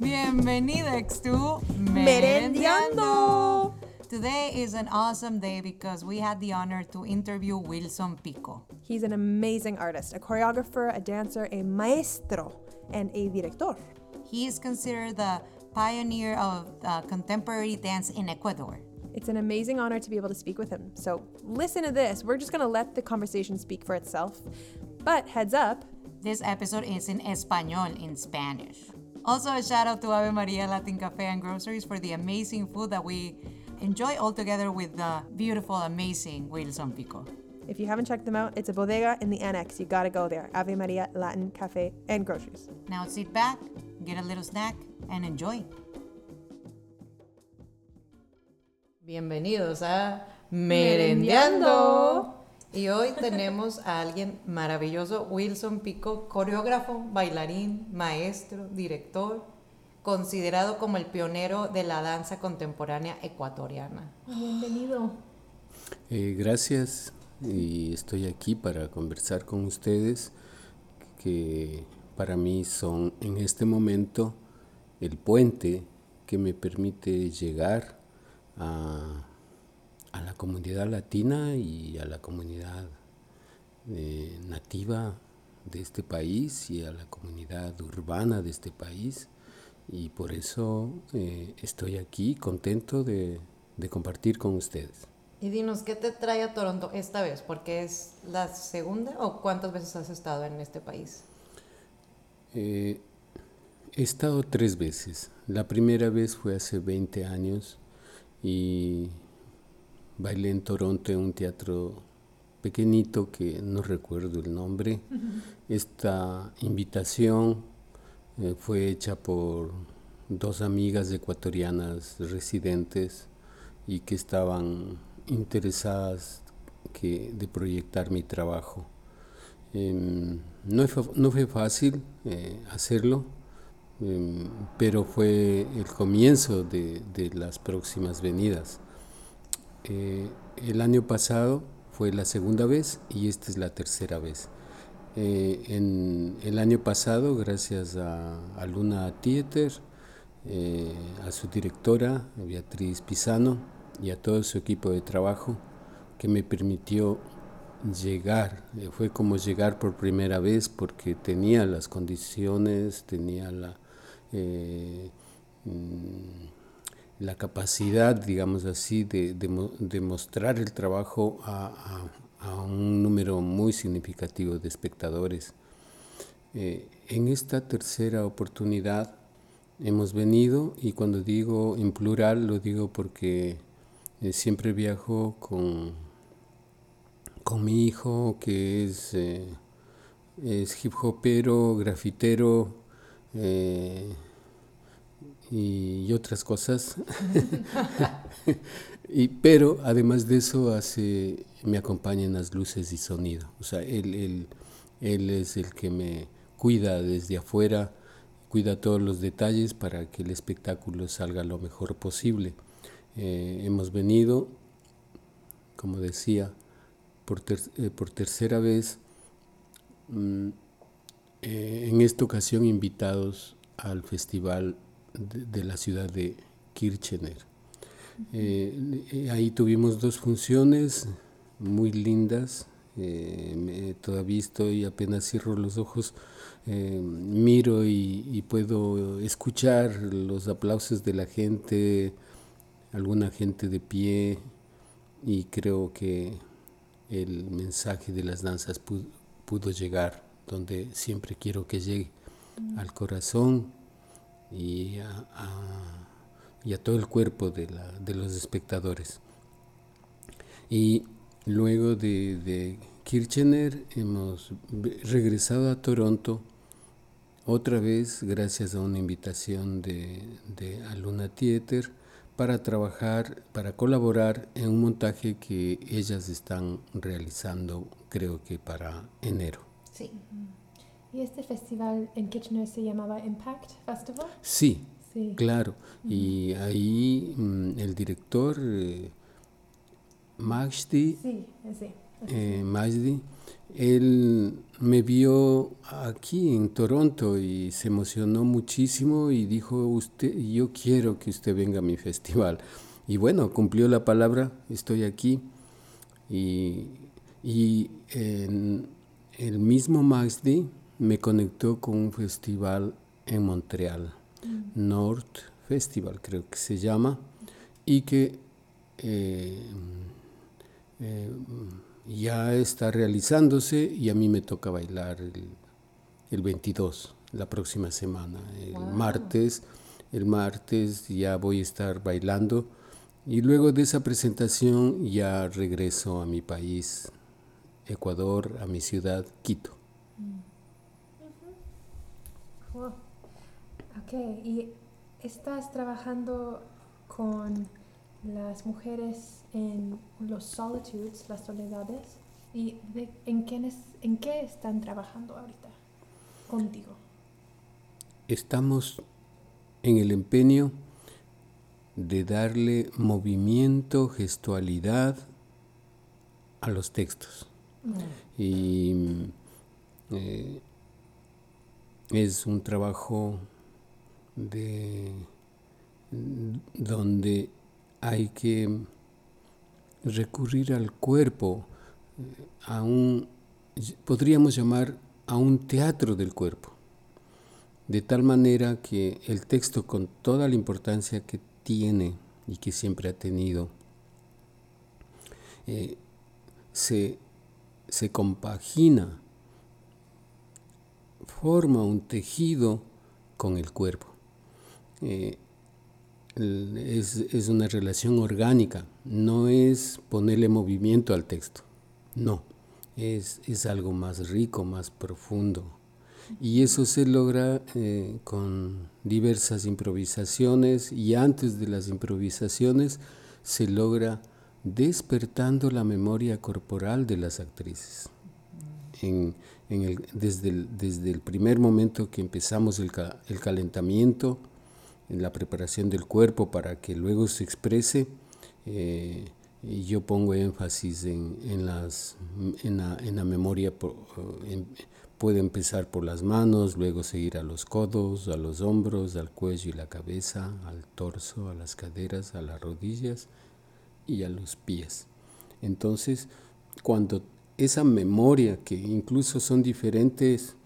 Bienvenidos to Merendiando. Today is an awesome day because we had the honor to interview Wilson Pico. He's an amazing artist, a choreographer, a dancer, a maestro, and a director. He is considered the pioneer of uh, contemporary dance in Ecuador. It's an amazing honor to be able to speak with him. So, listen to this. We're just going to let the conversation speak for itself. But heads up, This episode is in Espanol, in Spanish. Also, a shout out to Ave Maria Latin Cafe and Groceries for the amazing food that we enjoy all together with the beautiful, amazing Wilson Pico. if you haven't checked them out, it's a bodega in the annex. You got to go there. Ave Maria Latin Cafe and Groceries. Now sit back, get a little snack, and enjoy. Bienvenidos a Merendiando. Y hoy tenemos a alguien maravilloso, Wilson Pico, coreógrafo, bailarín, maestro, director, considerado como el pionero de la danza contemporánea ecuatoriana. Bienvenido. Eh, gracias y estoy aquí para conversar con ustedes que para mí son en este momento el puente que me permite llegar a, comunidad latina y a la comunidad eh, nativa de este país y a la comunidad urbana de este país y por eso eh, estoy aquí contento de- de compartir con ustedes. Y dinos, ¿qué te trae a Toronto esta vez? Porque es la segunda o cuántas veces has estado en este país? Eh, he estado tres veces. La primera vez fue hace 20 años y bailé en Toronto en un teatro pequeñito que no recuerdo el nombre. Esta invitación eh, fue hecha por dos amigas ecuatorianas residentes y que estaban interesadas que, de proyectar mi trabajo. Em, no, fue, no fue fácil eh, hacerlo, em, pero fue el comienzo de, de las próximas venidas. Eh, el año pasado fue la segunda vez y esta es la tercera vez. Eh, en el año pasado, gracias a, Luna Theater, eh, a su directora, Beatriz Pisano, y a todo su equipo de trabajo, que me permitió llegar. Fue como llegar por primera vez porque tenía las condiciones, tenía la, mm, la capacidad, digamos así, de, de de mostrar el trabajo a, un número muy significativo de espectadores. Eh, en esta tercera oportunidad hemos venido, y cuando digo en plural, lo digo porque eh, siempre viajo con, con mi hijo, que es, eh, es hip hopero, grafitero y, otras cosas. y, pero además de eso, hace, me acompaña en las luces y sonido. O sea, él, él, él es el que me cuida desde afuera, cuida todos los detalles para que el espectáculo salga lo mejor posible. Eh, hemos venido, como decía, por, ter- eh, por tercera vez, mm, eh, en esta ocasión invitados al festival de, la ciudad de Kirchner. Eh, eh, ahí tuvimos dos funciones muy lindas. eh, todavía estoy, apenas cierro los ojos, miro y, puedo escuchar los aplausos de la gente, alguna gente de pie, y creo que el mensaje de las danzas pu- pudo llegar donde siempre quiero que llegue, al corazón y a, y a todo el cuerpo de, la- de los espectadores. Y luego de, de Kirchner hemos regresado a Toronto otra vez gracias a una invitación de, de Aluna Theater para trabajar, para colaborar en un montaje que ellas están realizando creo que para enero. Sí. ¿Y este festival en Kitchener se llamaba Impact Festival? Sí, Sí. Claro, y ahí mm, el director eh, Majdi Sí, sí. eh, Majdi, él me vio aquí en Toronto y se emocionó muchísimo y dijo, usted, yo quiero que usted venga a mi festival. Y bueno, cumplió la palabra, estoy aquí. Y, y el mismo Majdi me conectó con un festival en Montreal, North Festival creo que se llama, y que eh, eh, ya está realizándose y a mí me toca bailar el, el 22, la próxima semana, el martes. El martes ya voy a estar bailando y luego de esa presentación ya regreso a mi país, Ecuador, a mi ciudad, Quito. Cool. Ok, y estás trabajando con las mujeres en los solitudes, las soledades, y de- en, quiénes, en qué están trabajando ahorita contigo. Estamos en el empeño de darle movimiento, gestualidad a los textos. Y mm, eh, es un trabajo de donde hay que recurrir al cuerpo, eh, a un, podríamos llamar a un teatro del cuerpo, de tal manera que el texto con toda la importancia que tiene y que siempre ha tenido, eh, se, se compagina, forma un tejido con el cuerpo. Eh, es, es una relación orgánica, no es ponerle movimiento al texto, no, es, es algo más rico, más profundo. Y eso se logra eh, con diversas improvisaciones y antes de las improvisaciones se logra despertando la memoria corporal de las actrices. En el- desde, el, desde el primer momento que empezamos el, el calentamiento, en la preparación del cuerpo para que luego se exprese, eh, y yo pongo énfasis en, en las, en, la, en la memoria, por- en- puede empezar por las manos, luego seguir a los codos, a los hombros, al cuello y la cabeza, al torso, a las caderas, a las rodillas y a los pies. Entonces, cuando esa memoria, que incluso son diferentes,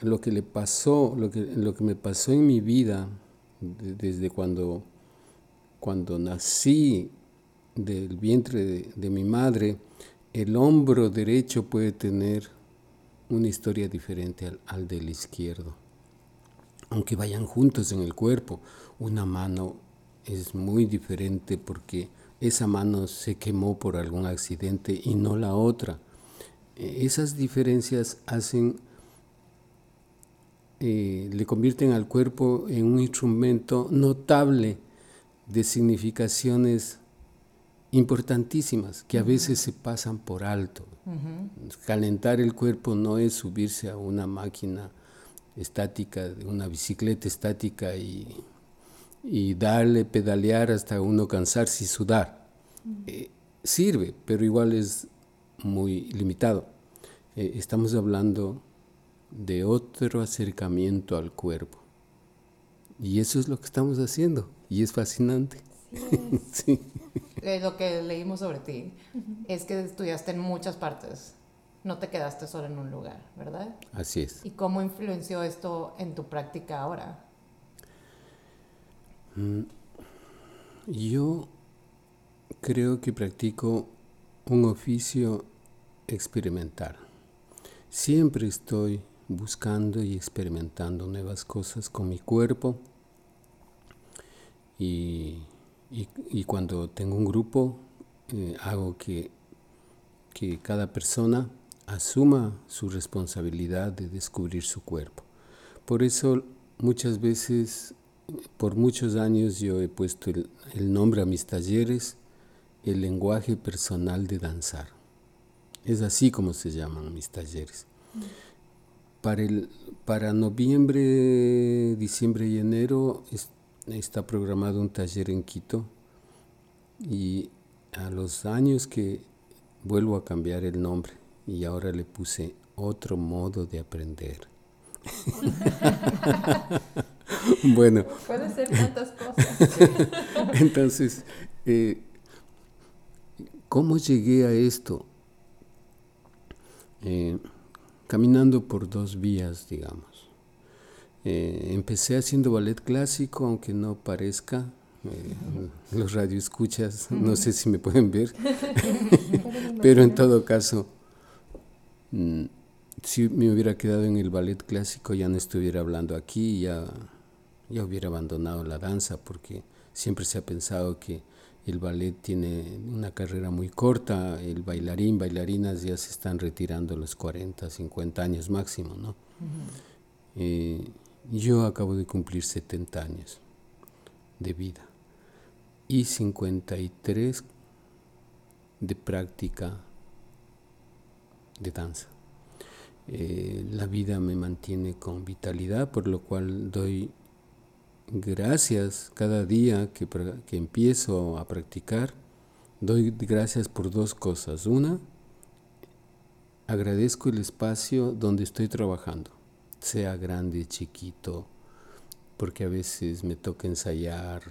lo que le pasó, lo que, lo que me pasó en mi vida, de- desde cuando, cuando nací del vientre de, de mi madre, el hombro derecho puede tener una historia diferente al, al del izquierdo. Aunque vayan juntos en el cuerpo, una mano es muy diferente porque esa mano se quemó por algún accidente y no la otra. Eh, Esas diferencias hacen, eh, le convierten al cuerpo en un instrumento notable de significaciones importantísimas que a veces se pasan por alto. Calentar el cuerpo no es subirse a una máquina estática, de una bicicleta estática y, y darle, pedalear hasta uno cansarse y sudar. Eh, sirve, pero igual es muy limitado. Eh, estamos hablando de otro acercamiento al cuerpo. Y eso es lo que estamos haciendo. Y es fascinante. Sí. Eh, lo que leímos sobre ti es que estudiaste en muchas partes. No te quedaste solo en un lugar, ¿verdad? Así es. ¿Y cómo influenció esto en tu práctica ahora? Yo creo que practico un oficio experimental. Siempre estoy buscando y experimentando nuevas cosas con mi cuerpo y cuando tengo un grupo eh, hago que, que cada persona asuma su responsabilidad de descubrir su cuerpo. Por eso muchas veces, por muchos años yo he puesto el, nombre a mis talleres, el lenguaje personal de danzar. Es así como se llaman mis talleres. Para, el, para noviembre, diciembre y enero es- está programado un taller en Quito y a los años que vuelvo a cambiar el nombre y ahora le puse otro modo de aprender. bueno. Puede ser tantas cosas. Entonces, eh, ¿cómo llegué a esto? Eh, caminando por dos vías, digamos. Eh, empecé haciendo ballet clásico, aunque no parezca. los radioescuchas, no sé si me pueden ver, pero en todo caso, mm, si me hubiera quedado en el ballet clásico ya no estuviera hablando aquí, ya, ya hubiera abandonado la danza porque siempre se ha pensado que el ballet tiene una carrera muy corta, el bailarín, bailarinas ya se están retirando a los 40, 50 años máximo, ¿no? Eh, yo acabo de cumplir 70 años de vida y 53 de práctica de danza. Eh, la vida me mantiene con vitalidad, por lo cual doy gracias cada día que, que empiezo a practicar. Doy gracias por dos cosas. Una, agradezco el espacio donde estoy trabajando, sea grande, chiquito, porque a veces me toca ensayar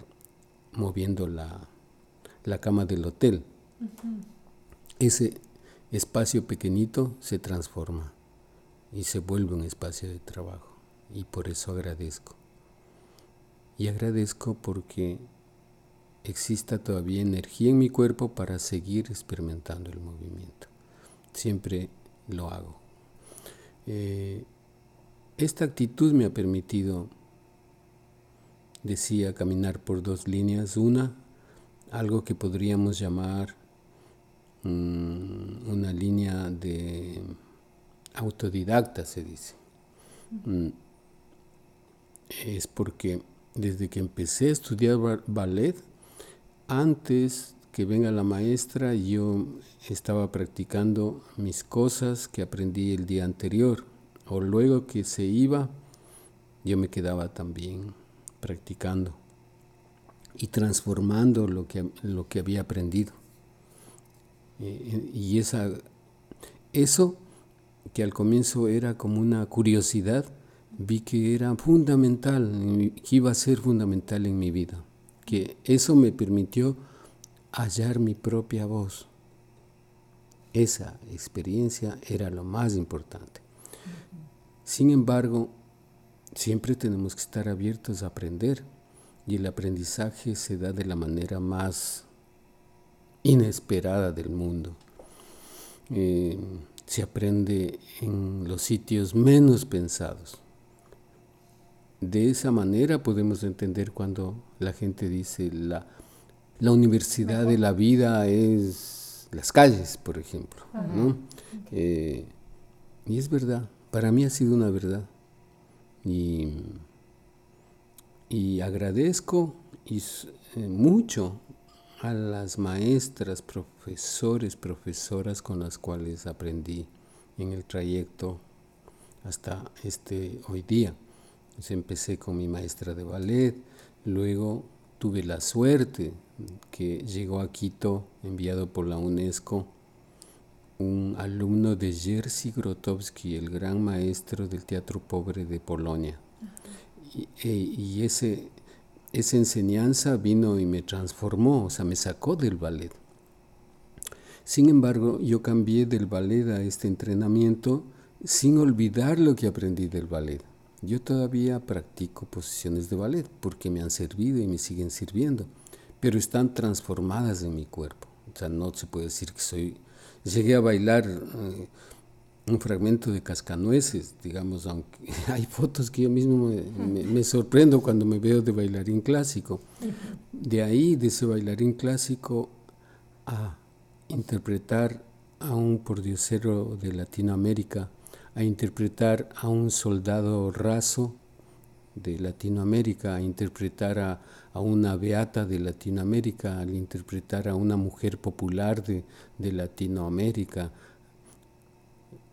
moviendo la, la cama del hotel. Ese espacio pequeñito se transforma y se vuelve un espacio de trabajo. Y por eso agradezco. Y agradezco porque exista todavía energía en mi cuerpo para seguir experimentando el movimiento. Siempre lo hago. Eh, esta actitud me ha permitido, decía, caminar por dos líneas. Una, algo que podríamos llamar mm, una línea de autodidacta, se dice. Mm, es porque desde que empecé a estudiar ballet, antes que venga la maestra, yo estaba practicando mis cosas que aprendí el día anterior, o luego que se iba, yo me quedaba también practicando y transformando lo que, lo que había aprendido. Eh, y esa, eso que al comienzo era como una curiosidad, vi que era fundamental, que iba a ser fundamental en mi vida, que eso me permitió hallar mi propia voz. Esa experiencia era lo más importante. Sin embargo, siempre tenemos que estar abiertos a aprender y el aprendizaje se da de la manera más inesperada del mundo. Eh, se aprende en los sitios menos pensados. De esa manera podemos entender cuando la gente dice la, la universidad de la vida es las calles, por ejemplo. Eh, y es verdad, para mí ha sido una verdad. Y, y agradezco y, eh, mucho a las maestras, profesores, profesoras con las cuales aprendí en el trayecto hasta este hoy día. empecé con mi maestra de ballet, luego tuve la suerte que llegó a Quito, enviado por la UNESCO, un alumno de Jerzy Grotowski, el gran maestro del teatro pobre de Polonia. Y, e, y ese esa enseñanza vino y me transformó, o sea, me sacó del ballet. Sin embargo, yo cambié del ballet a este entrenamiento sin olvidar lo que aprendí del ballet. Yo todavía practico posiciones de ballet porque me han servido y me siguen sirviendo, pero están transformadas en mi cuerpo. O sea, no se puede decir que soy... Llegué a bailar eh, un fragmento de cascanueces, digamos, aunque hay fotos que yo mismo me, sorprendo cuando me veo de bailarín clásico. De ahí, de ese bailarín clásico, a interpretar a un pordiosero de Latinoamérica, a interpretar a un soldado raso de Latinoamérica, a interpretar a, a una beata de Latinoamérica, a interpretar a una mujer popular de, de Latinoamérica,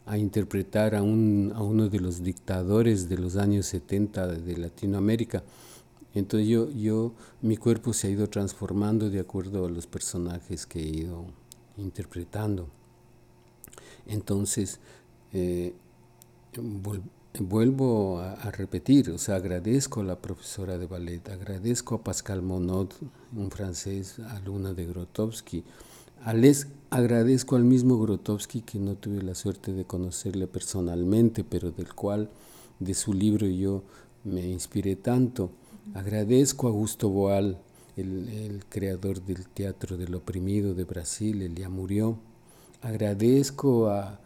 a interpretar a, un, a uno de los dictadores de los años 70 de Latinoamérica. Entonces yo, yo, mi cuerpo se ha ido transformando de acuerdo a los personajes que he ido interpretando. Entonces, eh, vuelvo a, repetir, o sea, agradezco a la profesora de ballet, agradezco a Pascal Monod, un francés, alumno de Grotowski, les agradezco al mismo Grotowski que no tuve la suerte de conocerle personalmente, pero del cual de su libro yo me inspiré tanto. Agradezco a Augusto Boal, el, creador del Teatro del Oprimido de Brasil, él ya murió. Agradezco a,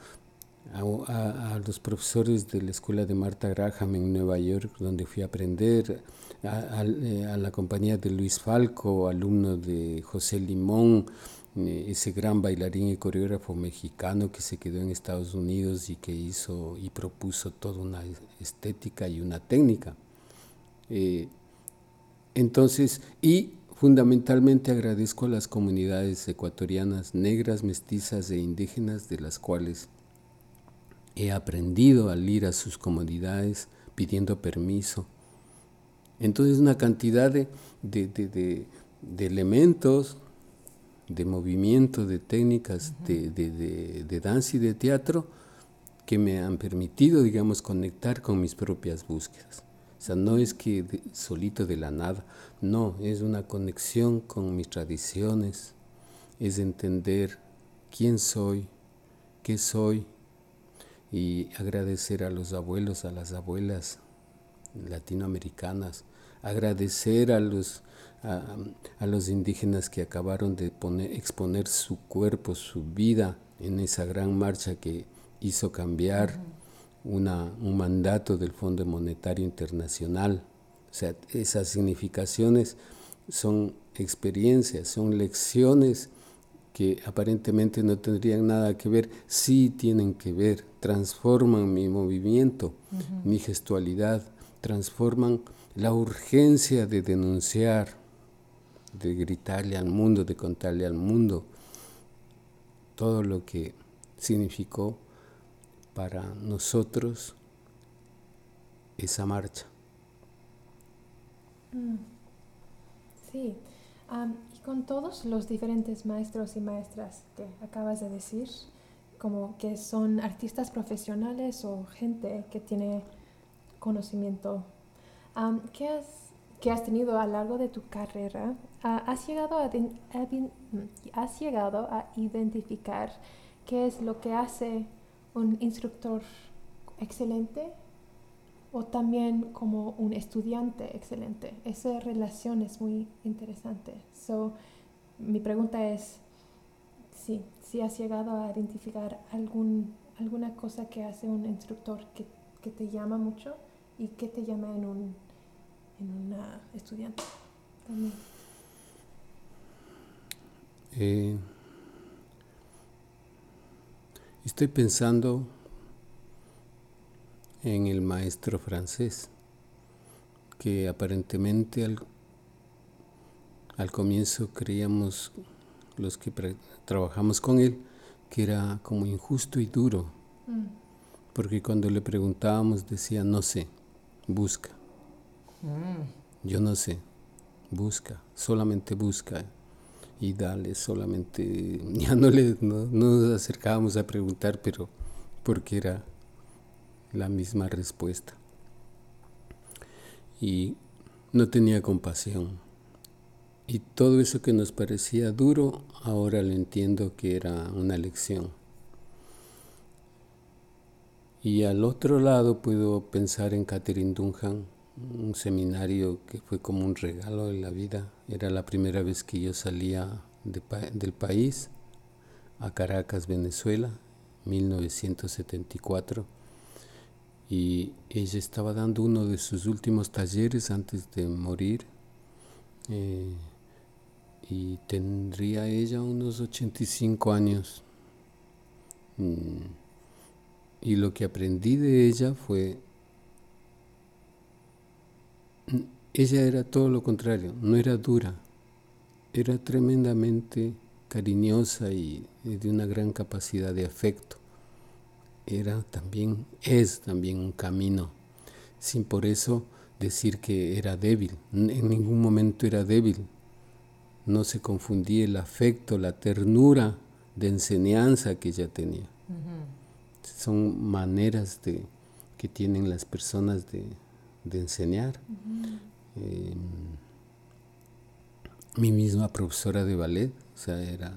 a, los profesores de la escuela de Marta Graham en Nueva York, donde fui a aprender, a, a la compañía de Luis Falco, alumno de José Limón, eh, ese gran bailarín y coreógrafo mexicano que se quedó en Estados Unidos y que hizo y propuso toda una estética y una técnica. Eh, entonces, y fundamentalmente agradezco a las comunidades ecuatorianas negras, mestizas e indígenas de las cuales he aprendido al ir a sus comunidades pidiendo permiso. Entonces una cantidad de, de elementos de movimiento, de técnicas de, danza y de teatro que me han permitido, digamos, conectar con mis propias búsquedas. O sea, no es que solito de la nada, no, es una conexión con mis tradiciones, es entender quién soy, qué soy y agradecer a los abuelos, a las abuelas latinoamericanas, agradecer a los a, los indígenas que acabaron de poner, exponer su cuerpo, su vida en esa gran marcha que hizo cambiar una, un mandato del Fondo Monetario Internacional. O sea, esas significaciones son experiencias, son lecciones que aparentemente no tendrían nada que ver, sí tienen que ver, transforman mi movimiento, mi gestualidad, transforman la urgencia de denunciar, de gritarle al mundo, de contarle al mundo todo lo que significó para nosotros esa marcha. Mm. Sí, y con todos los diferentes maestros y maestras que acabas de decir, como que son artistas profesionales o gente que tiene conocimiento, ¿qué has que has tenido a lo largo de tu carrera, ah, has, llegado a, has llegado a identificar qué es lo que hace un instructor excelente o también como un estudiante excelente. Esa relación es muy interesante. So, mi pregunta es sí, si has llegado a identificar algún, alguna cosa que hace un instructor que, que te llama mucho y que te llama en un en una estudiante también. Eh, estoy pensando en el maestro francés, que aparentemente al, al comienzo creíamos los que trabajamos con él que era como injusto y duro, mm. porque cuando le preguntábamos decía, no sé, busca. Yo no sé, busca, solamente busca y dale, solamente, ya no, le, no, nos acercábamos a preguntar, pero porque era la misma respuesta. Y no tenía compasión. Y todo eso que nos parecía duro, ahora lo entiendo que era una lección. Y al otro lado puedo pensar en Catherine Dunham, un seminario que fue como un regalo de la vida. Era la primera vez que yo salía del país a Caracas, Venezuela, 1974. Y ella estaba dando uno de sus últimos talleres antes de morir. Eh, y tendría ella unos 85 años. Mm, y lo que aprendí de ella fue ella era todo lo contrario, no era dura, era tremendamente cariñosa y de una gran capacidad de afecto. Era también, es también un camino, sin por eso decir que era débil. En ningún momento era débil. No se confundía el afecto, la ternura de enseñanza que ella tenía. Son maneras de, que tienen las personas de, de enseñar. Eh, mi misma profesora de ballet, o sea, era,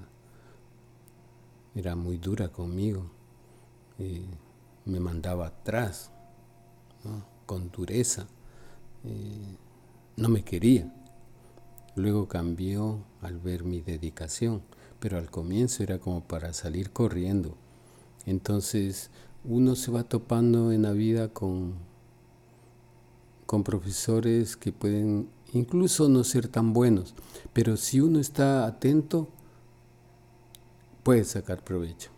era muy dura conmigo. Eh, me mandaba atrás, con dureza. Eh, no me quería. Luego cambió al ver mi dedicación, pero al comienzo era como para salir corriendo. Entonces uno se va topando en la vida con, con profesores que pueden incluso no ser tan buenos, pero si uno está atento, puede sacar provecho,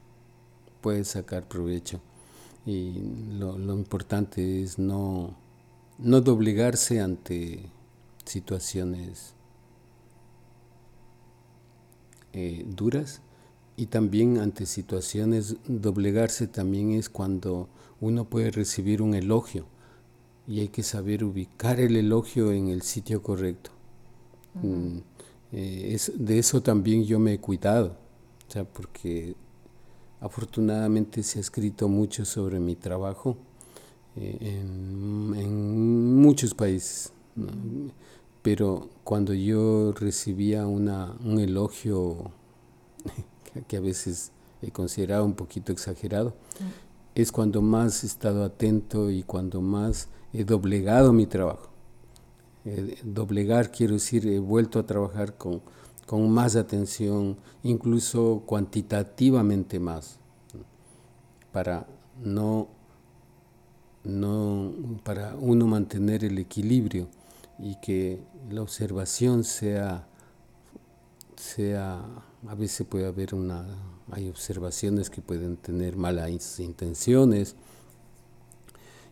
puede sacar provecho. Y lo, importante es no, no doblegarse ante situaciones eh, duras y también ante situaciones doblegarse también es cuando uno puede recibir un elogio y hay que saber ubicar el elogio en el sitio correcto. Mm, eh, es, de eso también yo me he cuidado, o sea, porque afortunadamente se ha escrito mucho sobre mi trabajo eh, en, muchos países pero cuando yo recibía una, un elogio que a veces he considerado un poquito exagerado, es cuando más he estado atento y cuando más he doblegado mi trabajo. doblegar quiero decir, he vuelto a trabajar con, con más atención, incluso cuantitativamente más, para no, no, para uno mantener el equilibrio y que la observación sea, sea, a veces puede haber una, hay observaciones que pueden tener malas intenciones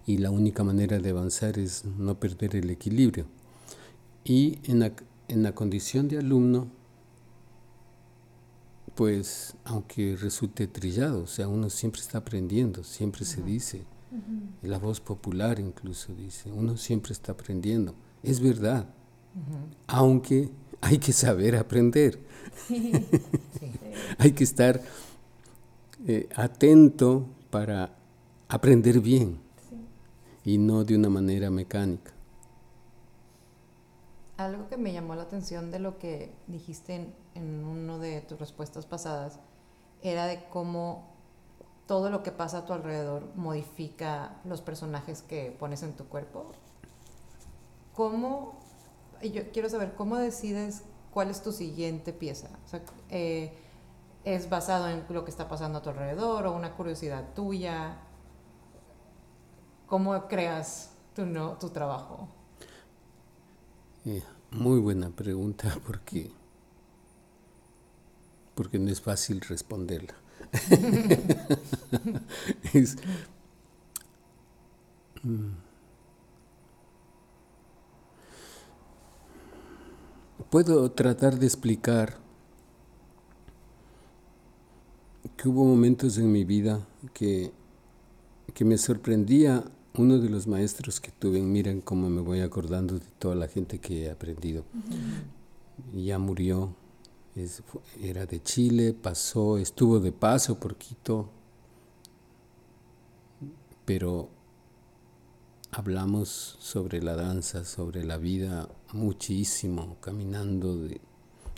y la única manera de avanzar es no perder el equilibrio. Y en la, en la condición de alumno, pues aunque resulte trillado, o sea, uno siempre está aprendiendo, siempre se dice, la voz popular incluso dice, uno siempre está aprendiendo. Es verdad, aunque hay que saber aprender. hay que estar eh, atento para aprender bien y no de una manera mecánica. Algo que me llamó la atención de lo que dijiste en, en una de tus respuestas pasadas era de cómo todo lo que pasa a tu alrededor modifica los personajes que pones en tu cuerpo ¿cómo, yo quiero saber, cómo decides cuál es tu siguiente pieza? Eh, ¿Es basado en lo que está pasando a tu alrededor o una curiosidad tuya? ¿Cómo creas tu, no, tu trabajo? Eh, muy buena pregunta porque, porque no es fácil responderla. es, mm, puedo tratar de explicar que hubo momentos en mi vida que, que me sorprendía uno de los maestros que tuve, miren cómo me voy acordando de toda la gente que he aprendido. Ya murió, era de Chile, pasó, estuvo de paso por Quito, pero hablamos sobre la danza, sobre la vida muchísimo, caminando de,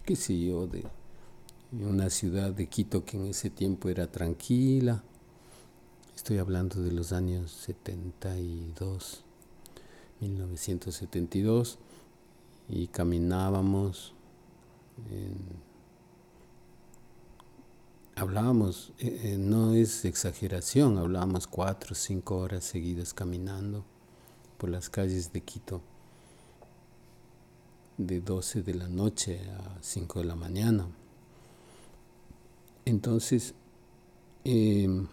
qué sé yo, de una ciudad de Quito que en ese tiempo era tranquila. Estoy hablando de los años 72, 1972, y caminábamos, hablábamos, eh, eh, no es exageración, hablábamos cuatro o cinco horas seguidas caminando por las calles de Quito de 12 de la noche a 5 de la mañana. Entonces, em,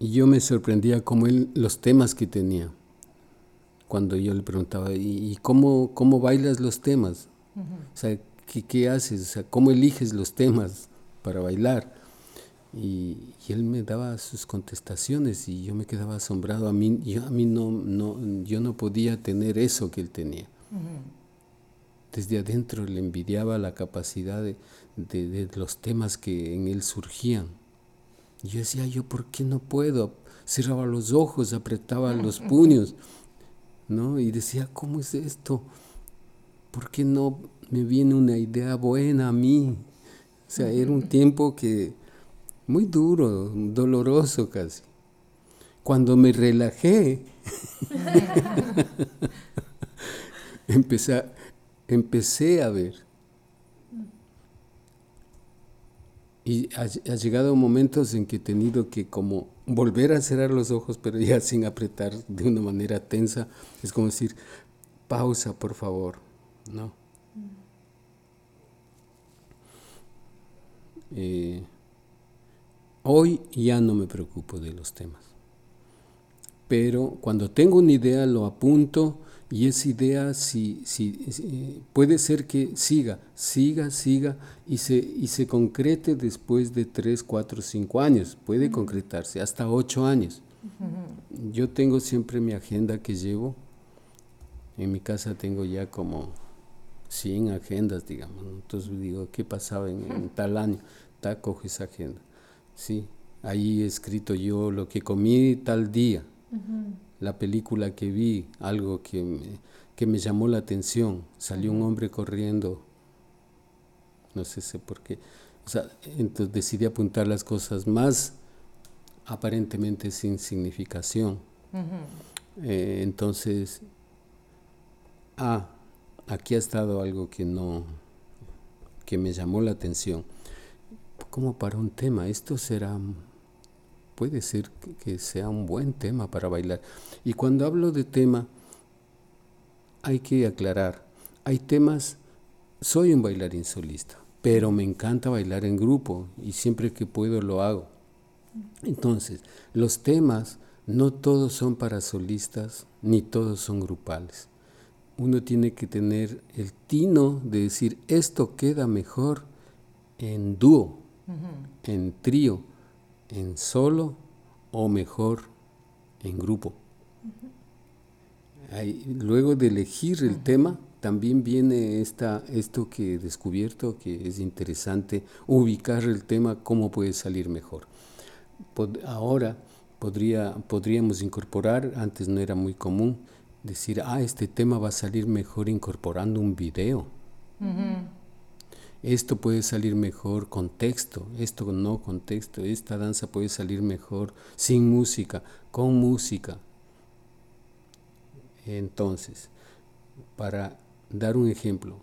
yo me sorprendía como él, los temas que tenía. Cuando yo le preguntaba, ¿y, cómo, cómo bailas los temas? O sea, ¿qué, ¿qué, haces? O sea, ¿cómo eliges los temas para bailar? Y, él me daba sus contestaciones y yo me quedaba asombrado. A mí, yo, a mí no, no, yo no podía tener eso que él tenía. desde adentro le envidiaba la capacidad de, de, los temas que en él surgían. Y yo decía, yo, ¿por qué no puedo? Cerraba los ojos, apretaba los puños, ¿no? Y decía, ¿cómo es esto? ¿Por qué no me viene una idea buena a mí? O sea, era un tiempo que muy duro, doloroso casi. Cuando me relajé, empecé, empecé a ver. Y ha, llegado momentos en que he tenido que como volver a cerrar los ojos, pero ya sin apretar de una manera tensa. Es como decir, pausa, por favor, ¿no? Eh, hoy ya no me preocupo de los temas, pero cuando tengo una idea lo apunto y esa idea si, si, puede ser que siga, siga, siga y se, y se concrete después de 3, 4, 5 años. Puede concretarse hasta 8 años. Yo tengo siempre mi agenda que llevo. En mi casa tengo ya como 100 agendas, digamos. Entonces digo, ¿qué pasaba en, tal año? Ta, cojo esa agenda. Sí, ahí he escrito yo lo que comí tal día la película que vi, algo que me, que me llamó la atención. Salió un hombre corriendo, no sé, sé por qué. O sea, entonces decidí apuntar las cosas más aparentemente sin significación. Eh, entonces, ah, aquí ha estado algo que no, que me llamó la atención. Como para un tema, esto será puede ser que sea un buen tema para bailar. Y cuando hablo de tema, hay que aclarar, hay temas, soy un bailarín solista, pero me encanta bailar en grupo y siempre que puedo lo hago. Entonces, los temas no todos son para solistas ni todos son grupales. Uno tiene que tener el tino de decir, esto queda mejor en dúo, en trío, en solo o mejor en grupo. luego de elegir el tema, también viene esta, esto que he descubierto que es interesante, ubicar el tema, cómo puede salir mejor. ahora podría, podríamos incorporar, antes no era muy común, decir, ah, este tema va a salir mejor incorporando un video esto puede salir mejor con texto, esto no con texto, esta danza puede salir mejor sin música, con música. Entonces, para dar un ejemplo,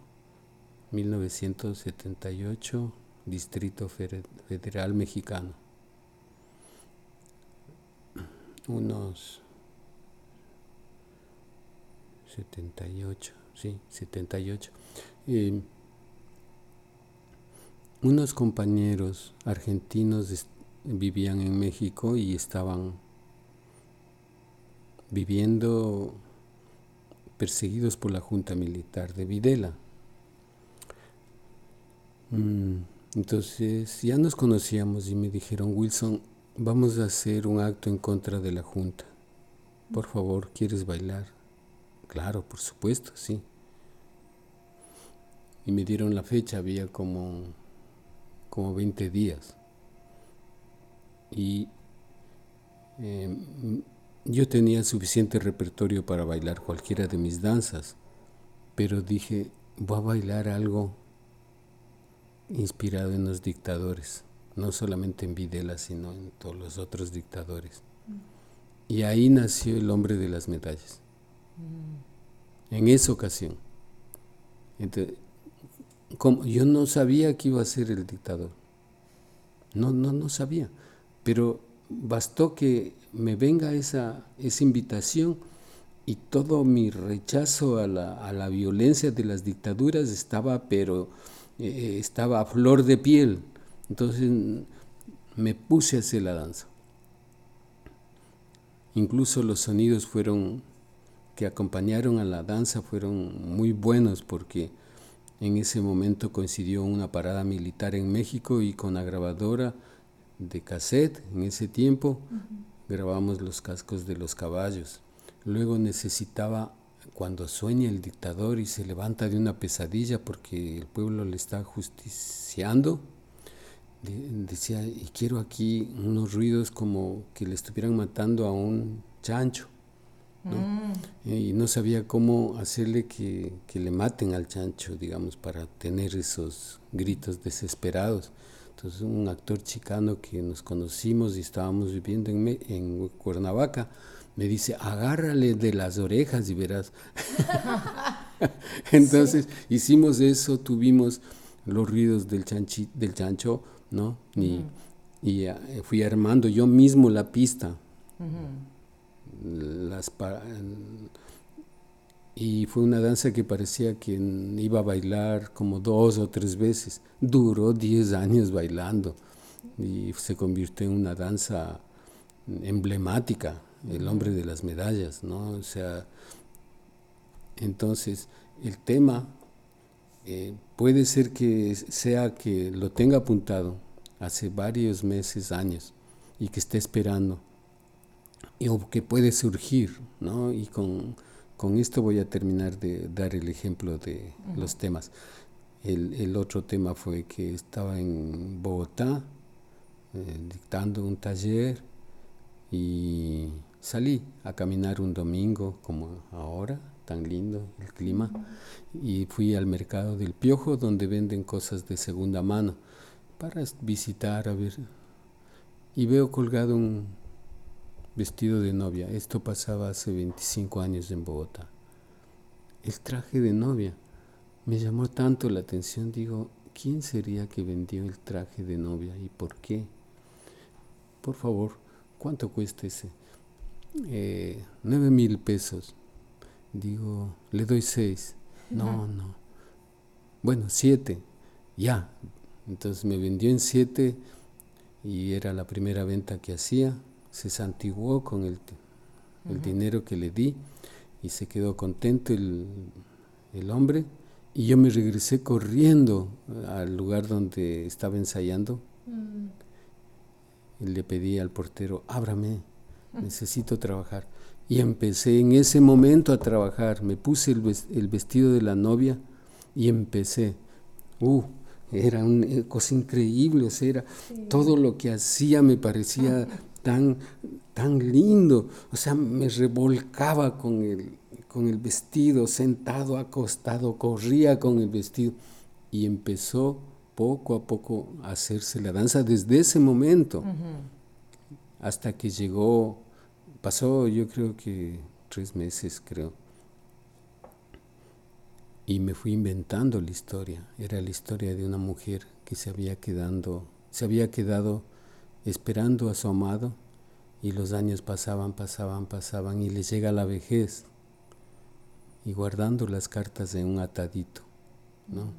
1978, Distrito Federal Mexicano. Unos 78, sí, 78 unos compañeros argentinos vivían en México y estaban viviendo perseguidos por la Junta Militar de Videla. Mm, entonces ya nos conocíamos y me dijeron, Wilson, vamos a hacer un acto en contra de la Junta. Por favor, ¿quieres bailar? Claro, por supuesto, sí. Y me dieron la fecha, había como como 20 días. Y em, yo tenía suficiente repertorio para bailar cualquiera de mis danzas, pero dije, voy a bailar algo inspirado en los dictadores, no solamente en Videla, sino en todos los otros dictadores. Y ahí nació el hombre de las medallas. En esa ocasión. Entonces, yo no sabía que iba a ser el dictador. No, no, no sabía. Pero bastó que me venga esa, esa invitación y todo mi rechazo a la, a la violencia de las dictaduras estaba, pero eh, estaba a flor de piel. Entonces me puse a hacer la danza. Incluso los sonidos fueron que acompañaron a la danza fueron muy buenos porque en ese momento coincidió una parada militar en México y con la grabadora de cassette, en ese tiempo grabamos los cascos de los caballos. Luego necesitaba, cuando sueña el dictador y se levanta de una pesadilla porque el pueblo le está justiciando, decía, y quiero aquí unos ruidos como que le estuvieran matando a un chancho. Mm. Y no sabía cómo hacerle que, que, le maten al chancho, digamos, para tener esos gritos desesperados. Entonces un actor chicano que nos conocimos y estábamos viviendo en, en Cuernavaca, me dice, agárrale de las orejas y verás. Entonces hicimos eso, tuvimos los ruidos del, chanchi, del chancho, ¿no? Y, y eh, fui armando yo mismo la pista. Las y fue una danza que parecía que iba a bailar como dos o tres veces. Duró diez años bailando y se convirtió en una danza emblemática, el hombre de las medallas, ¿no? O sea, entonces el tema eh, puede ser que sea que lo tenga apuntado hace varios meses, años, y que esté esperando, o que puede surgir, ¿no? Y con con esto voy a terminar de dar el ejemplo de los temas. El, otro tema fue que estaba en Bogotá eh, dictando un taller y salí a caminar un domingo como ahora, tan lindo el clima, y fui al mercado del Piojo donde venden cosas de segunda mano para visitar, a ver, y veo colgado un, vestido de novia. Esto pasaba hace 25 años en Bogotá. El traje de novia me llamó tanto la atención, digo, ¿quién sería que vendió el traje de novia y por qué? Por favor, ¿cuánto cuesta ese? Eh, nueve mil pesos. Digo, le doy seis. No, no. Bueno, siete. Ya. Entonces me vendió en siete y era la primera venta que hacía se santiguó con el, el dinero que le di y se quedó contento el, el, hombre y yo me regresé corriendo al lugar donde estaba ensayando mm. y le pedí al portero, ábrame, necesito trabajar. Y empecé en ese momento a trabajar, me puse el, el vestido de la novia y empecé. Uh, era una cosa increíble, era todo lo que hacía me parecía tan, tan lindo. O sea, me revolcaba con el, con el vestido, sentado, acostado, corría con el vestido. Y empezó poco a poco a hacerse la danza desde ese momento. Hasta que llegó, pasó yo creo que tres meses, creo. Y me fui inventando la historia. Era la historia de una mujer que se había quedando, se había quedado esperando a su amado y los años pasaban, pasaban, pasaban y le llega la vejez y guardando las cartas en un atadito, ¿no?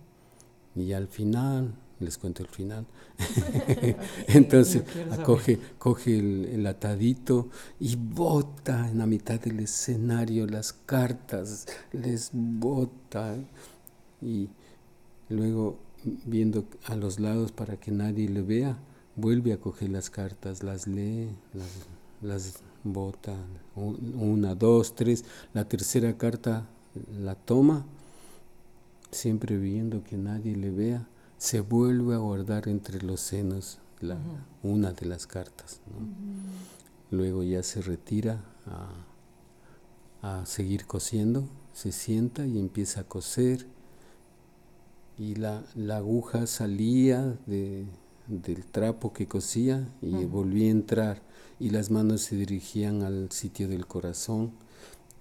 Y al final, les cuento el final, entonces coge, coge el, atadito y bota en la mitad del escenario las cartas, les bota y luego viendo a los lados para que nadie le vea, vuelve a coger las cartas, las lee, las, bota, una, dos, tres, la tercera carta la toma, siempre viendo que nadie le vea, se vuelve a guardar entre los senos la, una de las cartas. Luego ya se retira a, a seguir cosiendo, se sienta y empieza a coser. Y la, la aguja salía de, del trapo que cosía y volví a entrar y las manos se dirigían al sitio del corazón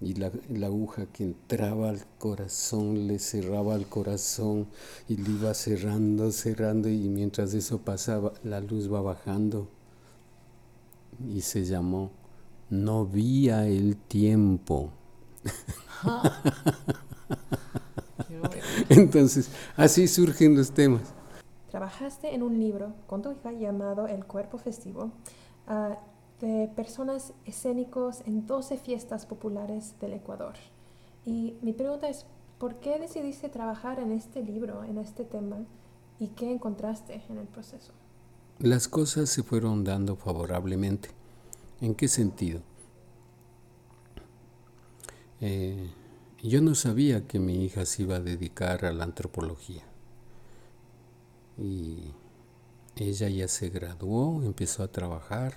y la, aguja que entraba al corazón le cerraba al corazón y le iba cerrando, cerrando y mientras eso pasaba la luz va bajando y se llamó No vía el tiempo. Entonces, así surgen los temas. Trabajaste en un libro con tu hija llamado El Cuerpo Festivo ah, de personas escénicos en 12 fiestas populares del Ecuador. Y mi pregunta es, ¿por qué decidiste trabajar en este libro, en este tema, y qué encontraste en el proceso? Las cosas se fueron dando favorablemente. ¿En qué sentido? Eh, yo no sabía que mi hija se iba a dedicar a la antropología. Y ella ya se graduó, empezó a trabajar.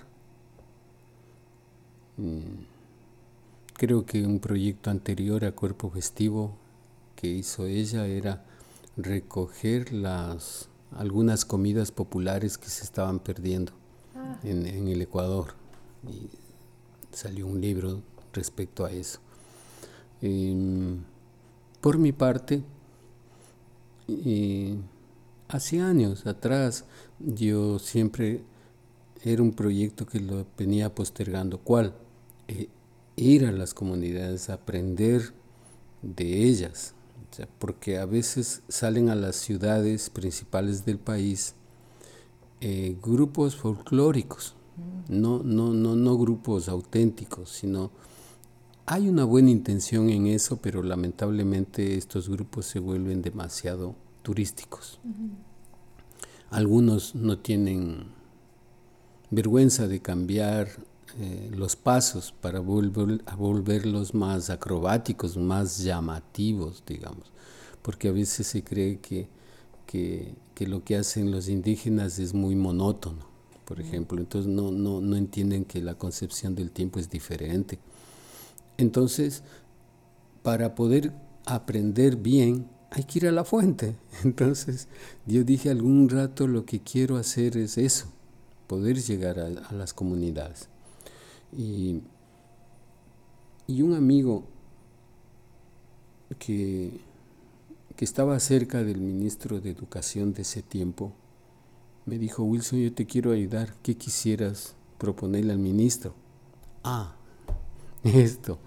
Mm, creo que un proyecto anterior a Cuerpo Festivo que hizo ella era recoger las algunas comidas populares que se estaban perdiendo Ah, en, en el Ecuador. Y salió un libro respecto a eso. Em, por mi parte, eh, hace años atrás yo siempre era un proyecto que lo venía postergando. ¿Cuál? Eh, ir a las comunidades, aprender de ellas, porque a veces salen a las ciudades principales del país eh, grupos folclóricos, no, no, no, no grupos auténticos, sino hay una buena intención en eso, pero lamentablemente estos grupos se vuelven demasiado turísticos. Algunos no tienen vergüenza de cambiar eh, los pasos para volver, a volverlos más acrobáticos, más llamativos, digamos, porque a veces se cree que, que, que lo que hacen los indígenas es muy monótono, por ejemplo, entonces no, no, no entienden que la concepción del tiempo es diferente. Entonces, para poder aprender bien, hay que ir a la fuente. Entonces, yo dije algún rato lo que quiero hacer es eso, poder llegar a, las comunidades. Y, y, un amigo que, que estaba cerca del ministro de Educación de ese tiempo, me dijo, Wilson, yo te quiero ayudar, ¿qué quisieras proponerle al ministro? Ah, esto,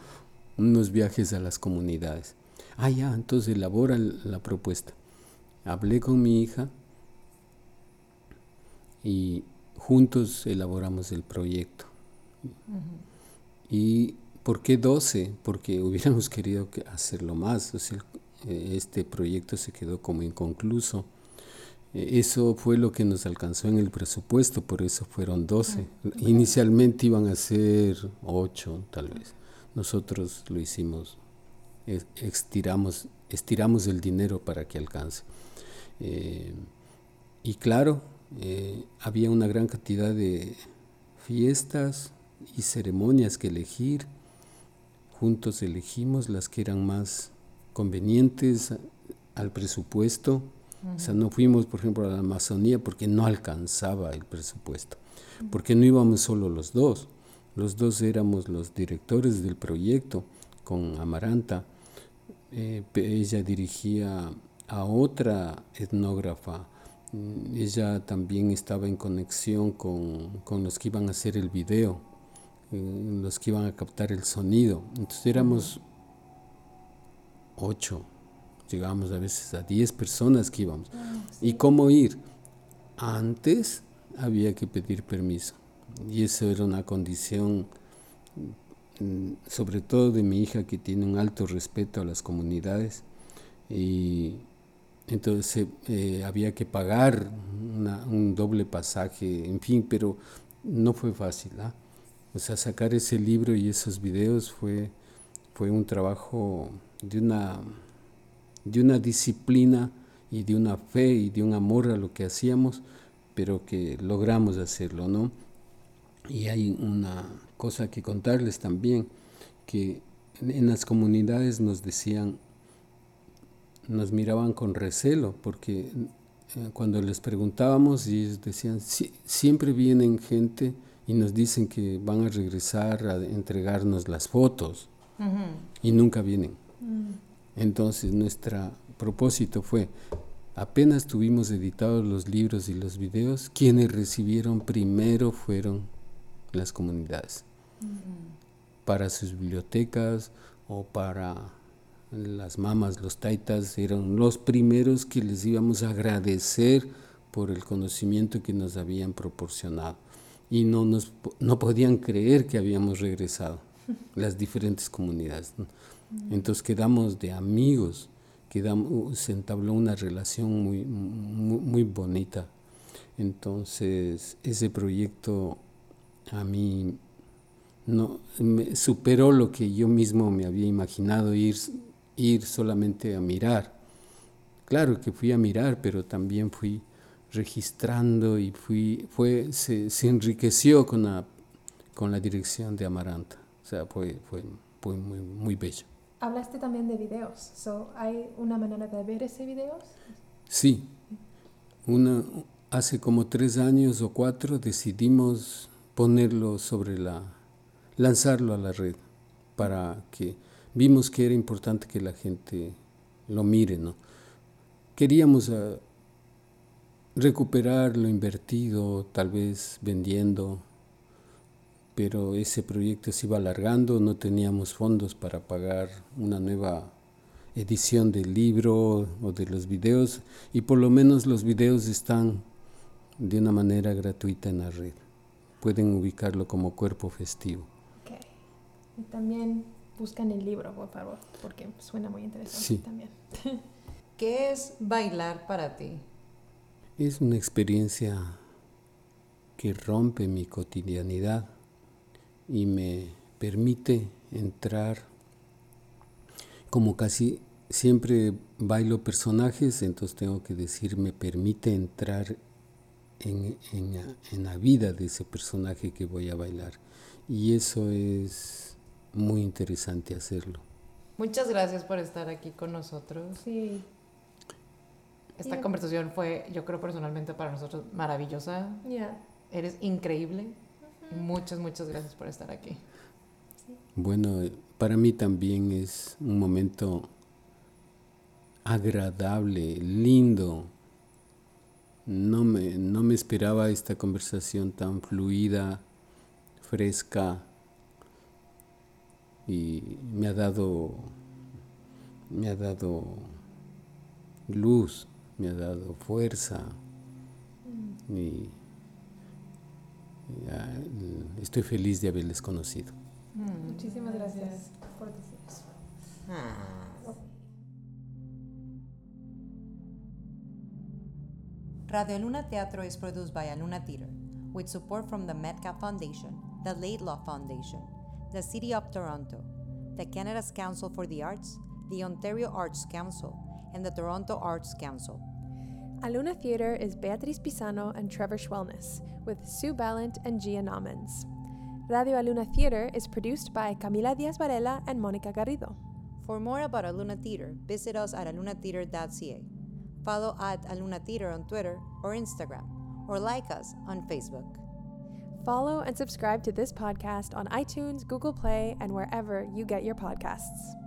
unos viajes a las comunidades. Ah, ya, entonces elabora la propuesta. Hablé con mi hija y juntos elaboramos el proyecto. Uh -huh. ¿Y por qué 12? Porque hubiéramos querido hacerlo más. O sea, este proyecto se quedó como inconcluso. Eso fue lo que nos alcanzó en el presupuesto, por eso fueron 12. Inicialmente iban a ser 8, tal vez. Nosotros lo hicimos, estiramos, estiramos el dinero para que alcance. Eh, y claro, eh, había una gran cantidad de fiestas y ceremonias que elegir. Juntos elegimos las que eran más convenientes al presupuesto. Uh -huh. O sea, no fuimos, por ejemplo, a la Amazonía porque no alcanzaba el presupuesto. Uh -huh. Porque no íbamos solo los dos. Los dos éramos los directores del proyecto con Amaranta. Eh, ella dirigía a otra etnógrafa. Ella también estaba en conexión con, con los que iban a hacer el video, eh, los que iban a captar el sonido. Entonces éramos ocho, llegábamos a veces a diez personas que íbamos. ¿Y cómo ir? Antes había que pedir permiso. Y eso era una condición, mm, sobre todo de mi hija, que tiene un alto respeto a las comunidades. Y entonces eh, había que pagar un doble pasaje, en fin, pero no fue fácil. ¿ah? O sea, sacar ese libro y esos videos fue, fue un trabajo de una, de una disciplina y de una fe y de un amor a lo que hacíamos, pero que logramos hacerlo, ¿no? Y hay una cosa que contarles también, que en las comunidades nos decían, nos miraban con recelo, porque eh, cuando les preguntábamos, y ellos decían, sí, siempre vienen gente y nos dicen que van a regresar a entregarnos las fotos, uh -huh. y nunca vienen. Uh -huh. Entonces, nuestro propósito fue, apenas tuvimos editados los libros y los videos, quienes recibieron primero fueron las comunidades, uh -huh. para sus bibliotecas o para las mamas, los taitas, eran los primeros que les íbamos a agradecer por el conocimiento que nos habían proporcionado. Y no, nos, no podían creer que habíamos regresado, las diferentes comunidades. ¿no? Entonces quedamos de amigos, quedamos, se entabló una relación muy, muy, muy bonita. Entonces ese proyecto a mí no, me superó lo que yo mismo me había imaginado ir ir solamente a mirar. Claro que fui a mirar, pero también fui registrando y fui, fue, se, se enriqueció con la, con la dirección de Amaranta. O sea, fue, fue, fue muy, muy bello. Hablaste también de videos. So, ¿Hay una manera de ver ese videos? Sí, una, hace como tres años o cuatro decidimos ponerlo sobre la, lanzarlo a la red para que vimos que era importante que la gente lo mire, ¿no? Queríamos ah, recuperar lo invertido, tal vez vendiendo, pero ese proyecto se iba alargando, no teníamos fondos para pagar una nueva edición del libro o de los videos y por lo menos los videos están de una manera gratuita en la red. Pueden ubicarlo como cuerpo festivo. Ok. Y también buscan el libro, por favor, porque suena muy interesante Sí. también. ¿Qué es bailar para ti? Es una experiencia que rompe mi cotidianidad y me permite entrar, como casi siempre bailo personajes, entonces tengo que decir, me permite entrar en, en- en la vida de ese personaje que voy a bailar. Y eso es muy interesante hacerlo. Muchas gracias por estar aquí con nosotros. Sí. Esta Yeah. conversación fue, yo creo personalmente para nosotros, maravillosa. Yeah. Eres increíble. Muchas, muchas gracias por estar aquí. Bueno, eh, para mí también es un momento agradable, lindo. No me, no me esperaba esta conversación tan fluida, fresca y me ha dado, me ha dado luz, me ha dado fuerza. Y ya, estoy feliz de haberles conocido. Muchísimas gracias. Por decir eso. Radio Luna Teatro is produced by Aluna Theatre, with support from the Metcalf Foundation, the Laidlaw Foundation, the City of Toronto, the Canada's Council for the Arts, the Ontario Arts Council, and the Toronto Arts Council. Aluna Theatre is Beatriz Pisano and Trevor Schwellness, with Sue Ballant and Gia Namens. Radio Aluna Theatre is produced by Camila Diaz Varela and Monica Garrido. For more about Aluna Theatre, visit us at alunatheatre.ca. Follow at Aluna Theatre on Twitter or Instagram, or like us on Facebook. Follow and subscribe to this podcast on iTunes, Google Play, and wherever you get your podcasts.